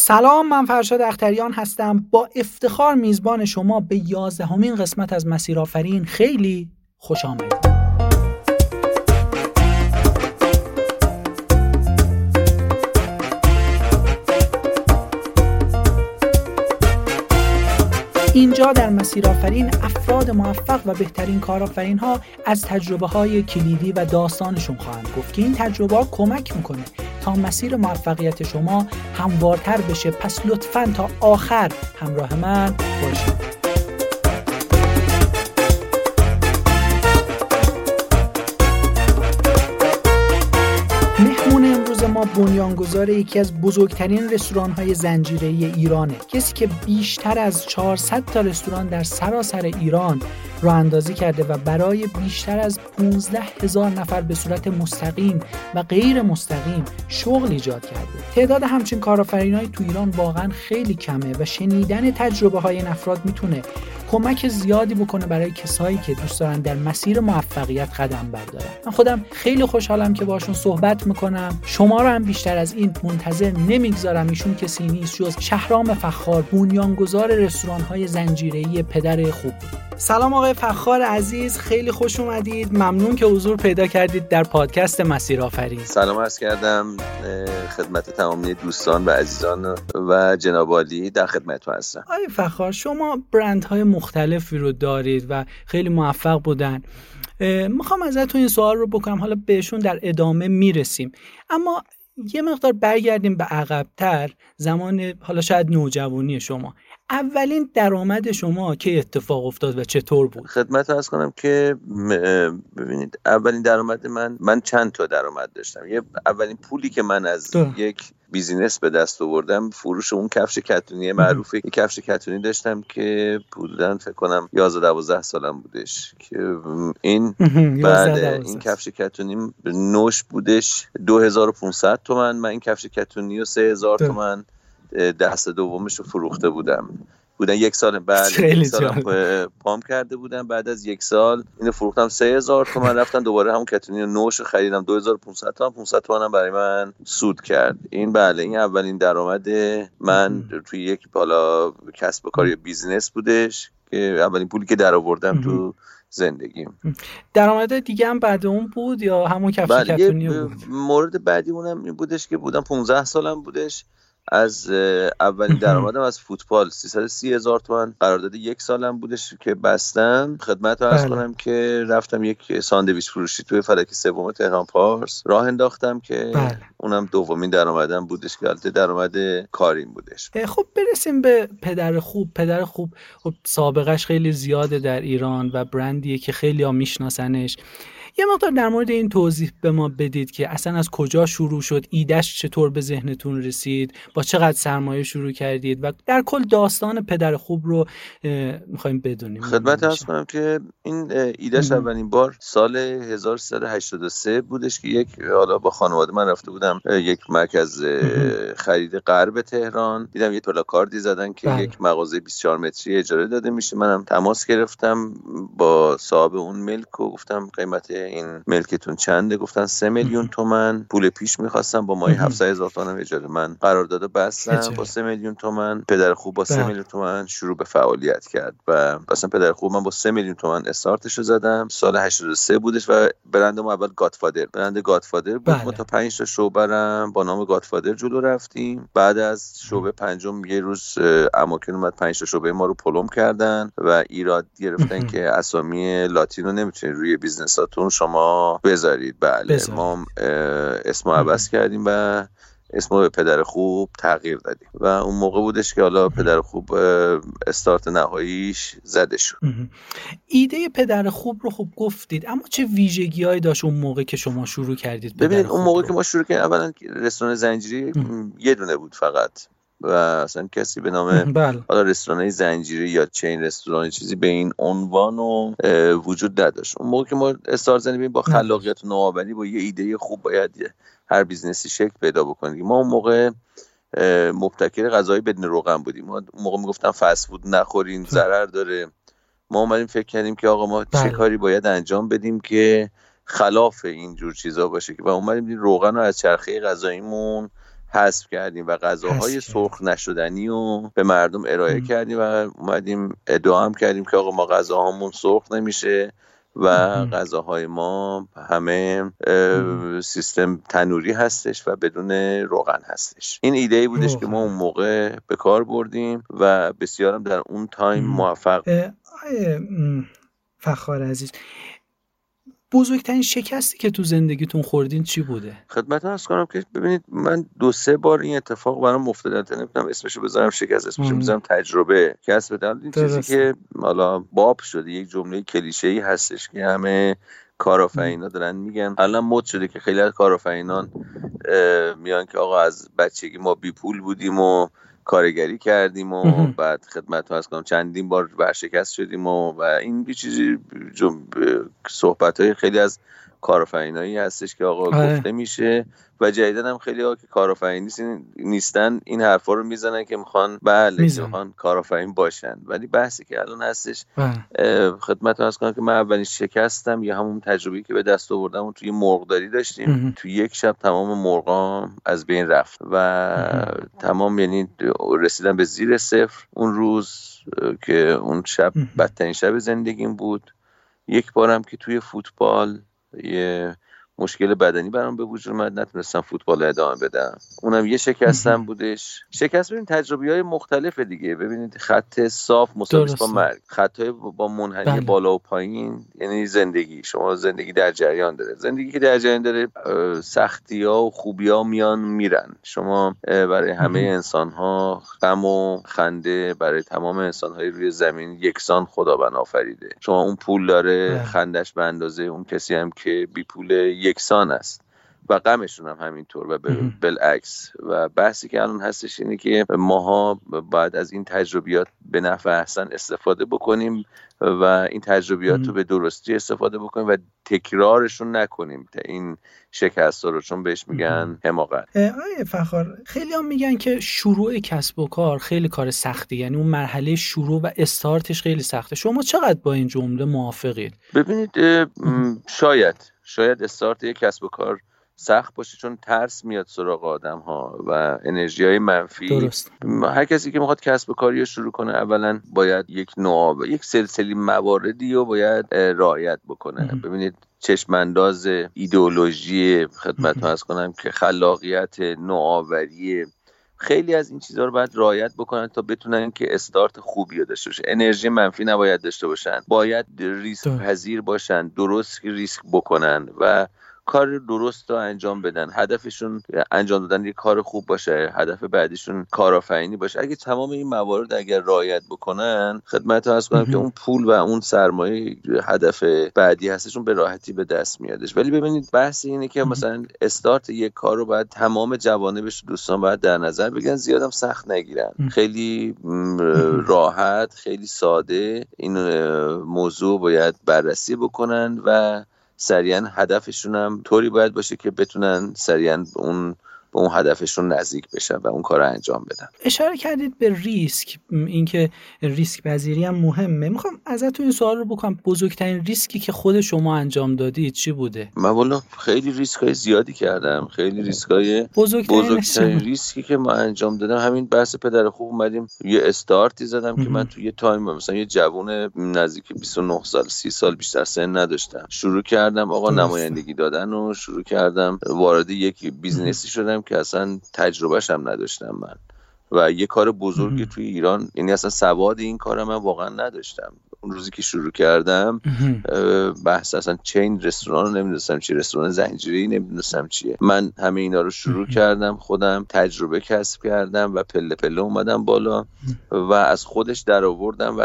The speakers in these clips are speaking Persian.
سلام من فرشاد اختریان هستم. با افتخار میزبان شما به یازدهمین قسمت از مسیر آفرین خیلی خوش آمدید. اینجا در مسیر آفرین افراد موفق و بهترین کارآفرین ها از تجربه های کلیدی و داستانشون خواهند گفت که این تجربه ها کمک می‌کنه تا مسیر موفقیت شما هموارتر بشه. پس لطفا تا آخر همراه من باشید. ما بنیانگذار یکی از بزرگترین رستوران های زنجیره ایرانه. کسی که بیشتر از 400 تا رستوران در سراسر ایران راه اندازی کرده و برای بیشتر از 15 هزار نفر به صورت مستقیم و غیر مستقیم شغل ایجاد کرده. تعداد همچین کارآفرینایی تو ایران واقعا خیلی کمه و شنیدن تجربه های این افراد می‌تونه کمک زیادی بکنه برای کسایی که دوست دارن در مسیر موفقیت قدم بردارن. من خودم خیلی خوشحالم که باشون صحبت می‌کنم. شما رو هم بیشتر از این منتظر نمی‌گذارم. ایشون کسی نیست جز شهرام فخار بنیانگذار رستوران های زنجیره‌ای پدر خوب. سلام آقای فخار عزیز خیلی خوش اومدید. ممنون که حضور پیدا کردید در پادکست مسیر آفرین. سلام عرض کردم خدمت تمامی دوستان و عزیزان و جناب در خدمتتون هستم. آقای فخار شما برندهای مختلفی رو دارید و خیلی موفق بودن. می‌خوام ازتون این سوال رو بکنم. حالا بهشون در ادامه می‌رسیم. اما یه مقدار برگردیم به عقبتر. زمان حالا شاید نوجوانی شما. اولین درآمد شما که اتفاق افتاد و چطور بود؟ خدمت از کنم که ببینید اولین درآمد من من چند تا درآمد داشتم. یه اولین پولی که من از یک بیزینس به دست آوردم. فروش اون کفش کتونی معروفه. یه کفش کتونی داشتم که بودن فکر کنم 11 12 سالم بودش که این بعد این کفش کتونی نوش بودش. 2500 تومن. من این کفش کتونی و 3000 تومن دست دومش رو فروخته بودم. بودن. یک سال بعد یک سال پام کرده بودم بعد از یک سال اینو فروختم. سه هزار تومن رفتم دوباره همون کتونی نوش خریدم. 2500 تومن 500 تومن. هم برای من سود کرد. این بله این اولین درآمد من توی یک بالا کسب و کار یا بیزینس بودش که اولین پولی که در آوردم تو زندگیم. درآمد دیگه هم بعد اون بود یا همون کفش بله کتونی بود؟ مورد بعدی اونم این بودش که بودم. 15 سالم بودش. از اولین درآمدم از فوتبال. 330 هزار تومن قرارداد یک سالم بودش که بستم. خدمت رو بله. کنم که رفتم یک ساندویچ فروشی توی فلک سوم تهران پارس. راه انداختم که بله. اونم دومین درآمدم بودش که البته درآمد کاریم بودش. خب برسیم به پدر خوب. پدر خوب خب سابقش خیلی زیاده در ایران و برندیه که خیلی ها میشناسنش. یه مقدار در مورد این توضیح به ما بدید که اصلا از کجا شروع شد ایدش چطور به ذهنتون رسید با چقدر سرمایه شروع کردید و در کل داستان پدر خوب رو می‌خوایم بدونیم. خدمت ارز کنم که این ایدش اولین بار سال 1383 بودش که یک حالا با خانواده من رفته بودم یک مرکز خرید غرب تهران. دیدم یه پلاکاردی زدن که بله. یک مغازه 24 متری اجاره داده میشه. منم تماس گرفتم با صاحب اون ملک و گفتم قیمت این ملکتون چنده؟ گفتن سه میلیون تومن. پول پیش می‌خواستم با ماهی 700 هزار تومن اجاره. من قرارداد بستم با سه میلیون تومن. پدر خوب با سه بله. میلیون تومن شروع به فعالیت کرد و مثلا پدر خوب من با سه میلیون تومن استارتش رو زدم. سال 83 بودش و برند ما اول گاتفادر برند گاتفادر بود. بله. ما تا 5 تا شعبرم با نام گاتفادر جلو رفتیم. بعد از شعبه پنجم یه روز اماکن اومد 5 تا شعبه ما رو پلم کردن و ایراد گرفتن که اسامی لاتین رو نمی‌تونید روی بیزنساتون شما بذارید. بله. ما اسم عوض کردیم و اسم به پدر خوب تغییر دادیم. و اون موقع بودش که حالا پدر خوب استارت نهاییش زده شد. ایده پدر خوب رو خوب گفتید اما چه ویژگی هایی داشت اون موقع که شما شروع کردید ببینید اون موقع که ما شروع کردیم اولا رستوران زنجیری یه دونه بود فقط. و اصلا کسی به نام بله. حالا رستوران زنجیری یا chain رستوران چیزی به این عنوان و وجود نداشت. اون موقع که ما استارت زدیم با خلاقیت و نوآوری با یه ایده خوب باید هر business ی شکل پیدا بکنیم ما اون موقع مبتکر غذای بدون روغن بودیم. ما اون موقع می‌گفتم فست فود نخورین ضرر داره. ما اومدیم فکر کردیم که آقا ما چه بله. کاری باید انجام بدیم که خلاف این جور چیزا باشه که و اومدیم روغن رو از چرخه غذاییمون حذف کردیم و غذاهای سرخ نشدنی رو به مردم ارائه کردیم و اومدیم ادعا هم کردیم که آقا ما غذاهامون سرخ نمیشه و غذاهای ما همه سیستم تنوری هستش و بدون روغن هستش. این ایده ای بودش که ما اون موقع به کار بردیم و بسیارم در اون تایم موفق فخار عزیز. بزرگترین شکستی که تو زندگیتون خوردین چی بوده؟ خدمت ارز کنم که ببینید من دو سه بار این اتفاق برام افتاده. نمی‌تونم اسمشو بذارم شکست اسمشو بذارم تجربه کسب بدم این چیزی که حالا باب شده یک جمله کلیشه ای هستش که همه کارآفرینا دارن میگن. الان مد شده که خیلی از کارآفرینان میان که آقا از بچگی ما بی پول بودیم و کارگری کردیم و بعد خدمت هست کنم چندین بار ورشکست شدیم و, و این چیزی صحبت های خیلی از کارآفرینایی هستش که آقا آره. گفته میشه و جدیدا هم خیلی ها که کارآفرین نیستن این حرفا رو می‌زنن که می‌خوان بله می‌خوان کارآفرین باشن. ولی بحثی که الان هستش بله. خدمت از کنم که من اولین شکستم یا همون تجربه که به دست آوردم و توی مرغداری داشتیم. توی یک شب تمام مرغام از بین رفت و تمام یعنی رسیدم به زیر صفر اون روز که اون شب بدترین شب زندگیم بود. یک بارم که توی فوتبال یه مشکل بدنی برام به وجود اومد نتونستم فوتبال ادامه بدم. اونم یه شکستم بودش. شکست ببینید تجربی های مختلف دیگه. ببینید خط صاف مساوی با مرگ. خط های با منحنی بله. بالا و پایین یعنی زندگی. شما زندگی در جریان داره. زندگی که در جریان داره سختی ها و خوبی ها میان میرن. شما برای همه انسان ها غم و خنده برای تمام انسان های روی زمین یکسان خدا بنا آفریده. شما اون پول داره بله. خندش به اندازه اون کسی هم که بی پول یکسان است و غمشون هم همینطور و بالعکس. و بحثی که الان هستش اینه که ماها باید از این تجربیات به نفع احسن استفاده بکنیم و این تجربیات رو به درستی استفاده بکنیم و تکرارشون نکنیم. تا این شکست رو چون بهش میگن حماقت. آیه فخار خیلی هم میگن که شروع کسب و کار خیلی کار سختی. یعنی اون مرحله شروع و استارتش خیلی سخته. شما چقدر با این جمله موافقید؟ ببینید شاید. شاید استارت یک کسب و کار سخت باشه چون ترس میاد سراغ آدم ها و انرژی های منفی. درست. هر کسی که می‌خواد کسب و کاری رو شروع کنه اولا باید یک نوع یک سلسلی مواردی رو باید رعایت بکنه. ببینید چشمانداز ایدئولوژی خدمت از کنم که خلاقیت نوآوری خیلی از این چیزها رو باید رعایت بکنن تا بتونن که استارت خوبی داشته باشه انرژی منفی نباید داشته باشن. باید ریسک پذیر باشن. درست ریسک بکنن و کار درست رو انجام بدن. هدفشون انجام دادن یک کار خوب باشه. هدف بعدیشون کارآفرینی باشه. اگه تمام این موارد اگر رعایت بکنن خدمت هست کنم که اون پول و اون سرمایه هدف بعدی هستشون به راحتی به دست میادش. ولی ببینید بحث اینه که مثلا استارت یک کار رو باید تمام جوانبش دوستان باید در نظر بگیرن. زیادم سخت نگیرن. خیلی راحت خیلی ساده این موضوع باید بررسی بکنن و سریعا هدفشون هم طوری باید باشه که بتونن سریعا اون به اون هدفشون نزدیک بشن و اون کار رو انجام بدن. اشاره کردید به ریسک اینکه ریسک پذیری هم مهمه. می‌خوام ازتون این سوال رو بکنم. بزرگترین ریسکی که خود شما انجام دادید چی بوده؟ من والا خیلی ریسک های زیادی کردم. خیلی ریسک های بزرگترین, بزرگترین ریسکی که ما انجام دادم همین بحث پدر خوب اومدیم یه استارتی زدم که من توی یه time مثلا یه جوون نزدیک 29 سال 30 سال بیشتر سن نداشتم. شروع کردم آقا نمایندگی دادن و شروع کردم. وارد یک business ی شدم که اصلا تجربهش هم نداشتم من. و یه کار بزرگی توی ایران یعنی اصلا سواد این کار من واقعا نداشتم. اون روزی که شروع کردم بحث اصلا چین رستوران رو نمی‌دونستم چی رستوران زنجیری نمی‌دونستم چیه. من همه اینا رو شروع کردم خودم تجربه کسب کردم و پله پله اومدم بالا و از خودش در آوردم و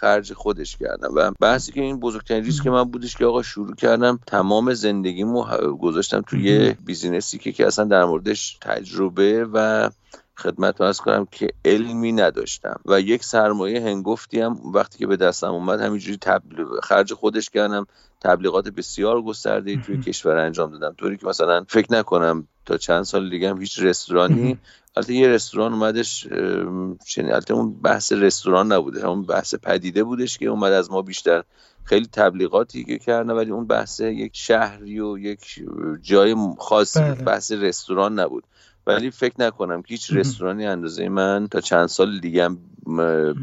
خرج خودش کردم. و بحثی که این بزرگترین ریسک من بودش که آقا شروع کردم تمام زندگیمو گذاشتم توی یه بیزینسی که, که اصلا در موردش تجربه و خدمت از کنم که علمی نداشتم و یک سرمایه هنگفتی هم وقتی که به دستم اومد همینجوری تبلیغ خرج خودش کردم. تبلیغات بسیار گسترده توی کشور انجام دادم. طوری که مثلا فکر نکنم تا چند سال دیگه هم هیچ رستورانی البته یه رستوران اومدش چنین البته اون بحث رستوران نبوده اون بحث پدیده بودش که اومد از ما بیشتر. خیلی تبلیغاتی که کردن ولی اون بحث یک شهری و یک جای خاصی بله. بحث رستوران نبود. ولی فکر نکنم که هیچ رستورانی اندازه من تا چند سال دیگه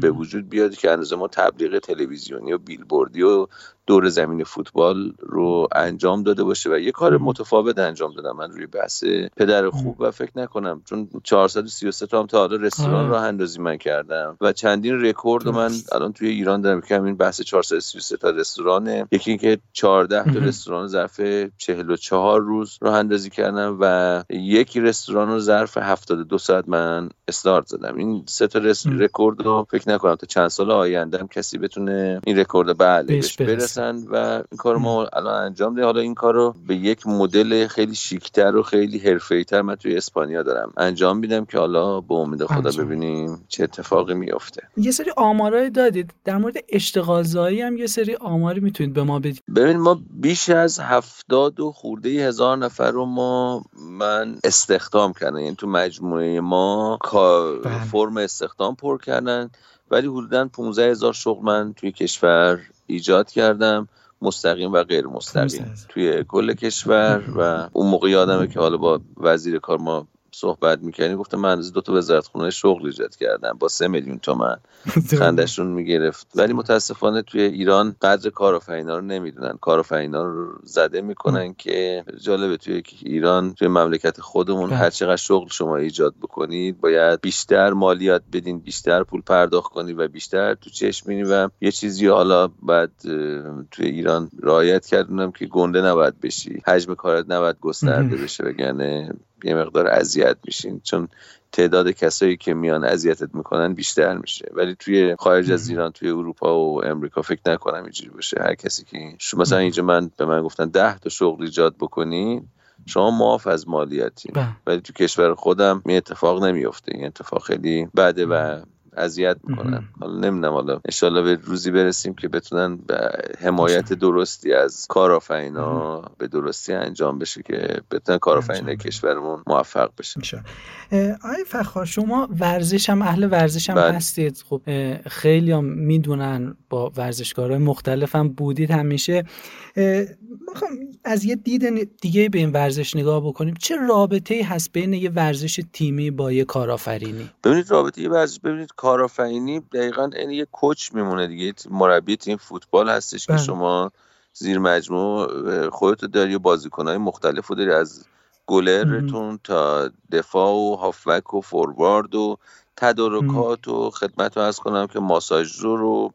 به وجود بیاد که اندازه ما تبلیغ تلویزیونی و بیلبوردی و دور زمین فوتبال رو انجام داده باشه و یه کار متفاوت انجام دادم من روی بحث پدر خوب و فکر نکنم چون 433 تا هم تا حالا رستوران راه اندازی من کردم و چندین رکورد من الان توی ایران دارم. که همین بحث 433 تا رستورانه. یکی اینکه 14 تا رستوران ظرف 44 روز راه اندازی کردم و یکی رستوران رو ظرف 72 ساعت من استارت زدم. این سه تا رکورد رو فکر نکنم تا چند سال آینده هم کسی بتونه این رکورد بله برسه. و این کار ما الان انجام ده حالا این کار رو به یک مدل خیلی شیکتر و خیلی حرفه‌ای‌تر من توی اسپانیا دارم انجام میدم که حالا به امید خدا ببینیم چه اتفاقی میفته یه سری آمارای دادید. در مورد اشتغالزایی هم یه سری آماری می‌تونید به ما بدید. ببین ما بیش از هفتاد و خورده هزار نفر رو ما من استخدام کردن. یعنی تو مجموعه ما بله. فرم استخدام پر کردن. ولی حدودا 15 هزار شغل من توی کشور ایجاد کردم مستقیم و غیر مستقیم. توی کل کشور و اون موقع یادمه که حالا با وزیر کار ما صحبت می‌کنی گفتم من از دو تا وزارت خونه شغل ایجاد کردم با سه میلیون تومن. خندشون می‌گرفت. ولی متاسفانه توی ایران قدر کارآفرینا رو نمی‌دونن. کارآفرینا رو زده می‌کنن که جالبه توی ایران توی مملکت خودمون بله. هر چقدر شغل شما ایجاد بکنید باید بیشتر مالیات بدین بیشتر پول پرداخت کنید و بیشتر تو چشم بینید و یه چیزی حالا بعد توی ایران رعایت کردونم که گنده نباید بشی. حجم کارت نباید گسترده بشه بگنه یه مقدار اذیت میشین. چون تعداد کسایی که میان اذیتت می‌کنن بیشتر میشه. ولی توی خارج از ایران توی اروپا و امریکا فکر نکنم اینجوری باشه. هر کسی که مثلا اینجا من به من گفتن ده تا شغل ایجاد بکنین شما معاف از مالیاتی. بله. ولی تو کشور خودم این اتفاق نمیفته این اتفاق خیلی بده و اذیت می‌کنن. حالا نمی‌دونم حالا انشالله به روزی برسیم که بتونن به حمایت درستی از کارآفرینا به درستی انجام بشه که بتونن کارآفرینای کشورمون موفق بشه. آقای فخار شما ورزش هم اهل ورزش هم بله. هستید. خب خیلی هم می‌دونن با ورزشکارهای مختلف هم بودید همیشه. می‌خوام از یه دید دیگه به این ورزش نگاه بکنیم. چه رابطه ای هست بین یه ورزش تیمی با یه کارآفرینی؟ ببینید رابطه یه ورزش ببینید کارآفرینی دقیقا این یه کوچ میمونه دیگه. مربی تیم فوتبال هستش بله. که شما زیر مجموع خودت داری و بازیکنهای مختلف داری از گلرتون تا دفاع و هافبک و فوروارد و تدارکات و خدمت رو از کنم که ماساژور رو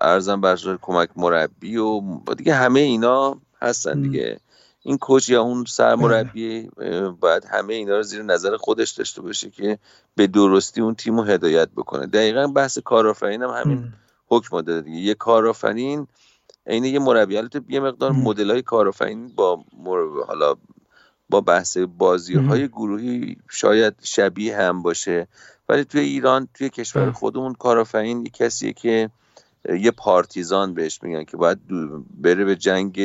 ارزم بر کمک مربی و دیگه همه اینا هستن دیگه. این کوچ یا اون سرمربی باید همه اینا رو زیر نظر خودش داشته باشه که به درستی اون تیم رو هدایت بکنه. دقیقا بحث کارآفرین هم همین حکم داده دیگه. یه کارآفرین عین یه مربی. البته یه مقدار مدل های کارآفرین با حالا با بحث بازی های گروهی شاید شبیه هم باشه. ولی توی ایران توی کشور خودمون کارآفرین کسیه که یه پارتیزان بهش میگن که باید بره به جنگ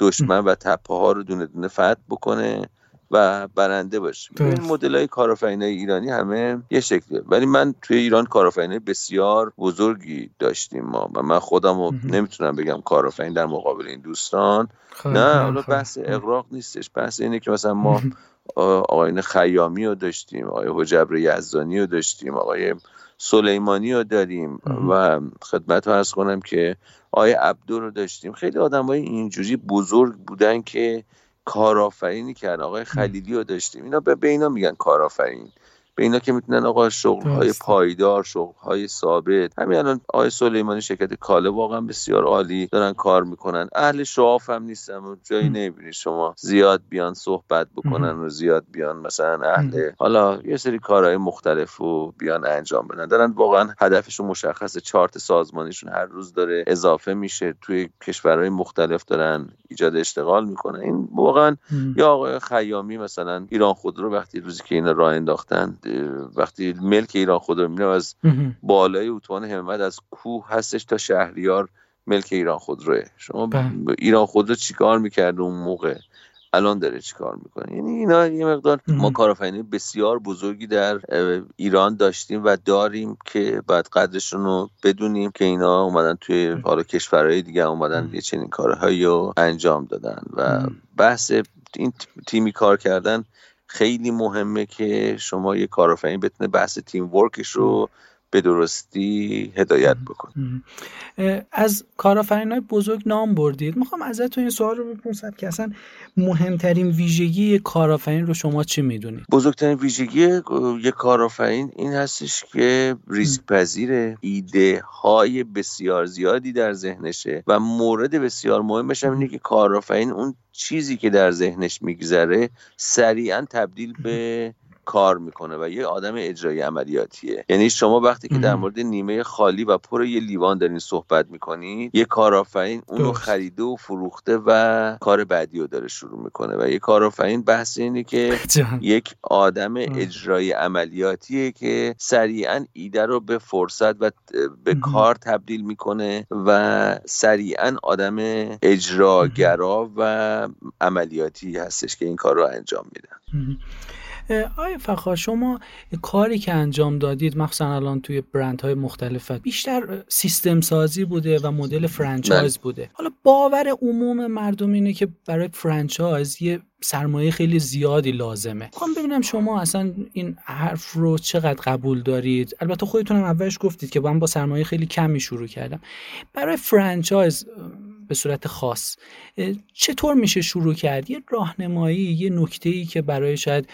دشمن و تپه ها رو دونه دونه فتح بکنه و برنده باشه. این مدل های کارآفرینای ایرانی همه یه شکلیه. ولی من توی ایران کارآفرینای بسیار بزرگی داشتیم ما و من خودم رو نمی‌تونم بگم کارآفرین در مقابل این دوستان. نه حالا بحث اقراق نیستش. بحث اینه که مثلا ما آقایان خیامی رو داشتیم آقای حجبر یزدانی رو داشتیم آقای سلیمانی رو داریم و خدمت رو ارز کنم که آقای عبدو رو داشتیم. خیلی آدم های اینجوری بزرگ بودن که کارآفرینی کردن. آقای خلیلی رو داشتیم. اینا به اینا میگن کارآفرین. به اینا که می‌تونن آقا شغل های پایدار شغل های ثابت. همین الان آقای سلیمانی شرکت کاله واقعا بسیار عالی دارن کار می‌کنن. اهل شعاف هم نیستن و جایی نمی‌بینی شما زیاد بیان صحبت بکنن و زیاد بیان مثلا اهل. حالا یه سری کارهای مختلف رو بیان انجام بدن. دارن واقعا هدفشون مشخص چارت سازمانیشون هر روز داره اضافه میشه توی کشورهای مختلف دارن ایجاد اشتغال می‌کنن. این واقعا یا آقای خیامی مثلا ایران خودرو وقتی روزی که اینا راه انداختن وقتی ملک ایران خودرو می‌بینم از بالای اتوبان همت از کوه هستش تا شهریار ملک ایران خودروه. شما بله. ایران خودرو چیکار می‌کرد اون موقع؟ الان داره چیکار می‌کنه؟ یعنی اینا یه مقدار ما کارآفرینی بسیار بزرگی در ایران داشتیم و داریم که بعد قدرشون رو بدونیم که اینا اومدن توی حالا کشورهای دیگه اومدن یه چنین کارهایی رو انجام دادن و بحث این تیمی کار کردن خیلی مهمه که شما یه کارآفرین بتونه بحث تیم ورکش رو به درستی هدایت بکن. از کارآفرین های بزرگ نام بردید. می‌خوام ازتون این سوال رو بپرسم که اصلا مهمترین ویژگی کارآفرین رو شما چی می‌دونید؟ بزرگترین ویژگی یک کارآفرین این هستش که ریسک پذیر ایده های بسیار زیادی در ذهنشه و مورد بسیار مهمش هم اینه که کارآفرین اون چیزی که در ذهنش میگذره سریعا تبدیل به کار می‌کنه و یه آدم اجرایی عملیاتیه. یعنی شما وقتی که در مورد نیمه خالی و پر یه لیوان دارین صحبت می‌کنید یه کارآفرین اونو خریده و فروخته و کار بعدی رو داره شروع می‌کنه و یه کارآفرین بحث اینه که یک آدم اجرایی عملیاتیه که سریعا ایده رو به فرصت و به کار تبدیل می‌کنه و سریعا آدم اجراگرا و عملیاتی هستش که این کار رو انجام میدن آقای فخار شما کاری که انجام دادید مخصوصا الان توی برند های مختلف بیشتر سیستم سازی بوده و مدل franchise بله. بوده. حالا باور عموم مردم اینه که برای franchise یه سرمایه خیلی زیادی لازمه. می‌خوام ببینم شما اصلا این حرف رو چقدر قبول دارید؟ البته خودتونم اولش گفتید که من با سرمایه خیلی کمی شروع کردم. برای فرانچایز به صورت خاص. چطور میشه شروع کرد؟ یه راهنمایی یه نکته ای که برای شاید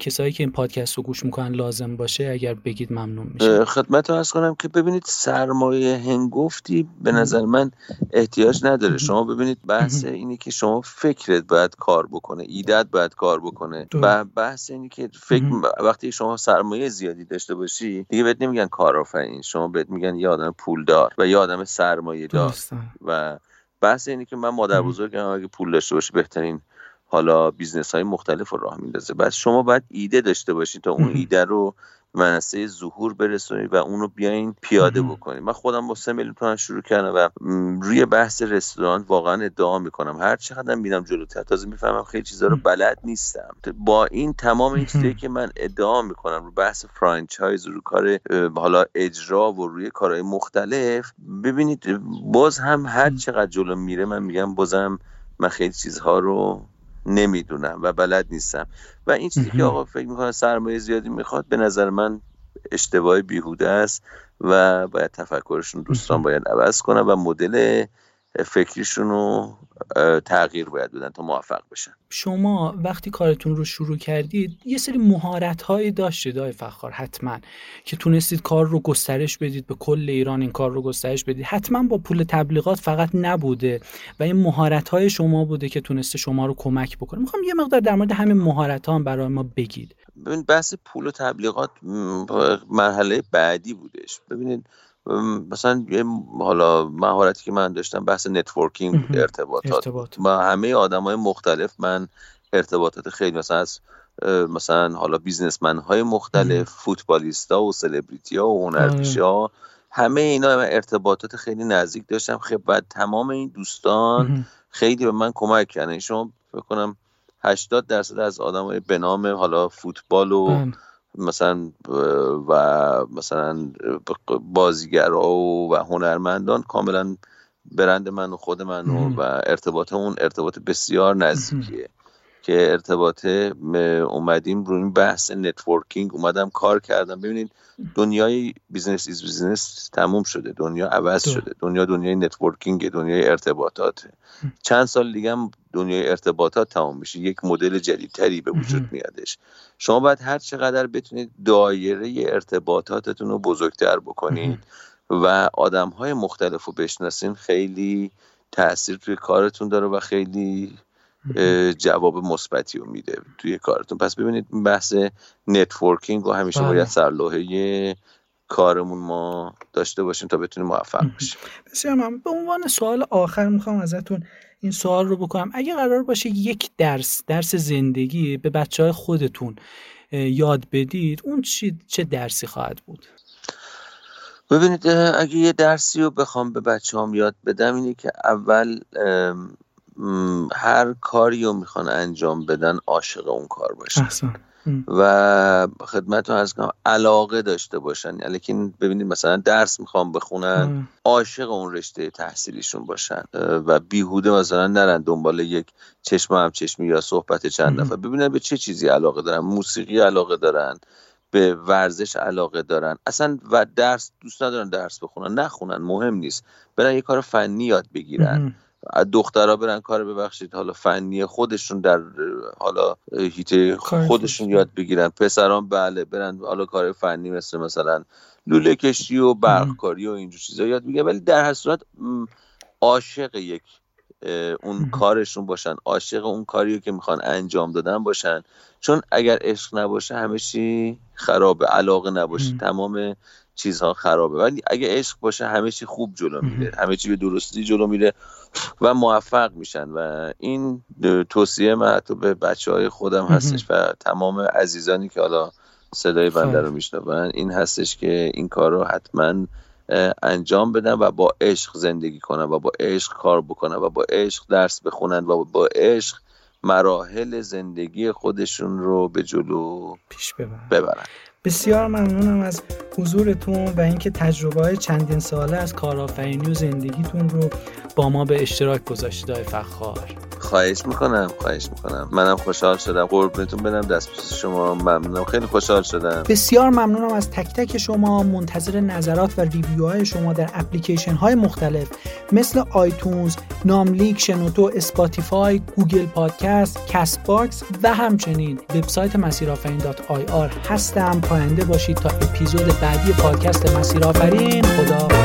کسایی که این پادکست رو گوش می‌کنن لازم باشه اگر بگید ممنون میشه. خدمت رو کنم که ببینید سرمایه هنگفتی به نظر من احتیاج نداره. شما ببینید بحث اینی که شما فکرت باید کار بکنه ایدت باید کار بکنه و بحث اینی که فکر وقتی شما سرمایه زیادی داشته باشی دیگه بهت نمیگن کارآفرین شما بهت میگن یه آدم پولدار و یه آدم سرمایه دار و بحث اینه که من مادر بزرگم اگه پول داشته باشه بهترین حالا business های مختلف رو راه میندازه. بعد شما باید ایده داشته باشید تا اون ایده رو منصه ظهور برسونید و اونو بیاین پیاده بکنید. من خودم با سه میلیون تومن شروع کردم و روی بحث رستوران واقعا ادعا می‌کنم. هر چقدر میرم جلوتر تازه می‌فهمم خیلی چیزا رو بلد نیستم. با این تمام این چیزایی که من ادعا می‌کنم رو بحث franchise رو کار حالا اجرا و روی کارهای مختلف ببینید باز هم هر چقدر جلو میره من میگم بازم من خیلی چیزها رو نمی‌دونم و بلد نیستم. و این چیزی که آقا فکر می‌کنه سرمایه زیادی می‌خواد به نظر من اشتباه بیهوده است و باید تفکرشون دوستان باید عوض کنن و مدل فکریشون رو تغییر باید بدن تا موفق بشن. شما وقتی کارتون رو شروع کردید یه سری مهارت هایی داشتید آقای فخار حتما که تونستید کار رو گسترش بدید به کل ایران این کار رو گسترش بدید. حتما با پول تبلیغات فقط نبوده و این مهارت های شما بوده که تونسته شما رو کمک بکنه. می‌خوام یه مقدار در مورد همین مهارت ها هم برای ما بگید. ببین بحث پول و تبلیغات مرحله بعدی بودش. ببینید مثلا یه حالا مهارتی که من داشتم بحث networking ارتباطات. ارتباط. با همه آدم های مختلف من ارتباطات خیلی مثلا از مثلا حالا بیزنسمن های مختلف فوتبالیستا و سلبریتی ها و هنرپیشه ها همه اینا ارتباطات خیلی نزدیک داشتم. خیلی بعد تمام این دوستان خیلی به من کمک کردن. شما فکر کنم 80 درصد از آدم های به نام حالا فوتبال و بله. مثلا و مثلا بازیگرا و هنرمندان کاملا برند من و خود من و ارتباط اون ارتباط بسیار نزدیکیه. که ارتباط اومدیم رو این بحث networking اومدم کار کردم. ببینید دنیای business is business تموم شده. دنیا عوض شده. دنیا دنیای networking دنیای ارتباطاته. چند سال دیگه هم دنیای ارتباطات تمام میشه. یک مدل جدیدتری به وجود میادش. شما باید هر چقدر بتونید دایره ارتباطاتتون رو بزرگتر بکنید و آدم های مختلف رو بشناسین خیلی تاثیر توی کارتون داره و خیلی جواب مثبتی رو میده توی کارتون. پس ببینید بحث networking و همیشه باید بله. سرلوحه کارمون ما داشته باشیم تا بتونیم موفق بشیم. بسیار من به عنوان سوال آخر می‌خوام ازتون این سوال رو بکنم. اگه قرار باشه یک درس درس زندگی به بچه های خودتون یاد بدید اون چی چه درسی خواهد بود؟ ببینید اگه یه درسی رو بخوام به بچه هم یاد بدم اینه که اول هر کاری رو می‌خوان انجام بدن عاشق اون کار باشن. و خدمتتون از کنم علاقه داشته باشن. یعنی ببینید مثلا درس می‌خوام بخونن عاشق اون رشته تحصیلیشون باشن. و بیهوده مثلا نرن دنبال یک چشم هم چشمی یا صحبت چند نفر. ببینن به چه چیزی علاقه دارن. موسیقی علاقه دارن به ورزش علاقه دارن. اصلا و درس دوست ندارن درس بخونن نخونن مهم نیست. برن یه کار فنی یاد بگیرن. دخترها برن کار ببخشید. حالا فنی خودشون در حالا هیته خودشون یاد بگیرن. پسران بله برن حالا کار فنی مثل مثلا لوله کشی و برقکاری و اینجور چیزا یاد بگیرن. ولی در هر صورت عاشق یک اون کارشون باشن. عاشق اون کاریو که می‌خوان انجام دادن باشن. چون اگر عشق نباشه همه چی خرابه. علاقه نباشه. تمام چیزها خرابه. ولی اگه عشق باشه همه چی خوب جلو میره. همه چی به درستی جلو میره و موفق میشن. و این توصیه من حتی به بچه های خودم هستش و تمام عزیزانی که حالا صدای بنده خب. رو میشنون این هستش که این کار رو حتما انجام بدن و با عشق زندگی کنن و با عشق کار بکنن و با عشق درس بخونن و با عشق مراحل زندگی خودشون رو به جلو پیش ببرن, ببرن. بسیار ممنونم از حضورتون و اینکه تجربه های چندین ساله از کارآفرینی و زندگیتون رو با ما به اشتراک گذاشتید آقای فخار. خواهش می‌کنم خواهش می‌کنم. منم خوشحال شدم. قربونتون بدم دست شما. ممنونم. خیلی خوشحال شدم. بسیار ممنونم از تک تک شما. منتظر نظرات و review های شما در اپلیکیشن های مختلف مثل iTunes، ناملیک، شنوتو، Spotify، Google Podcast، Castbox و همچنین وبسایت آر هستم. پاینده باشید تا اپیزود بعدی پادکست مسیرآفرین. خدا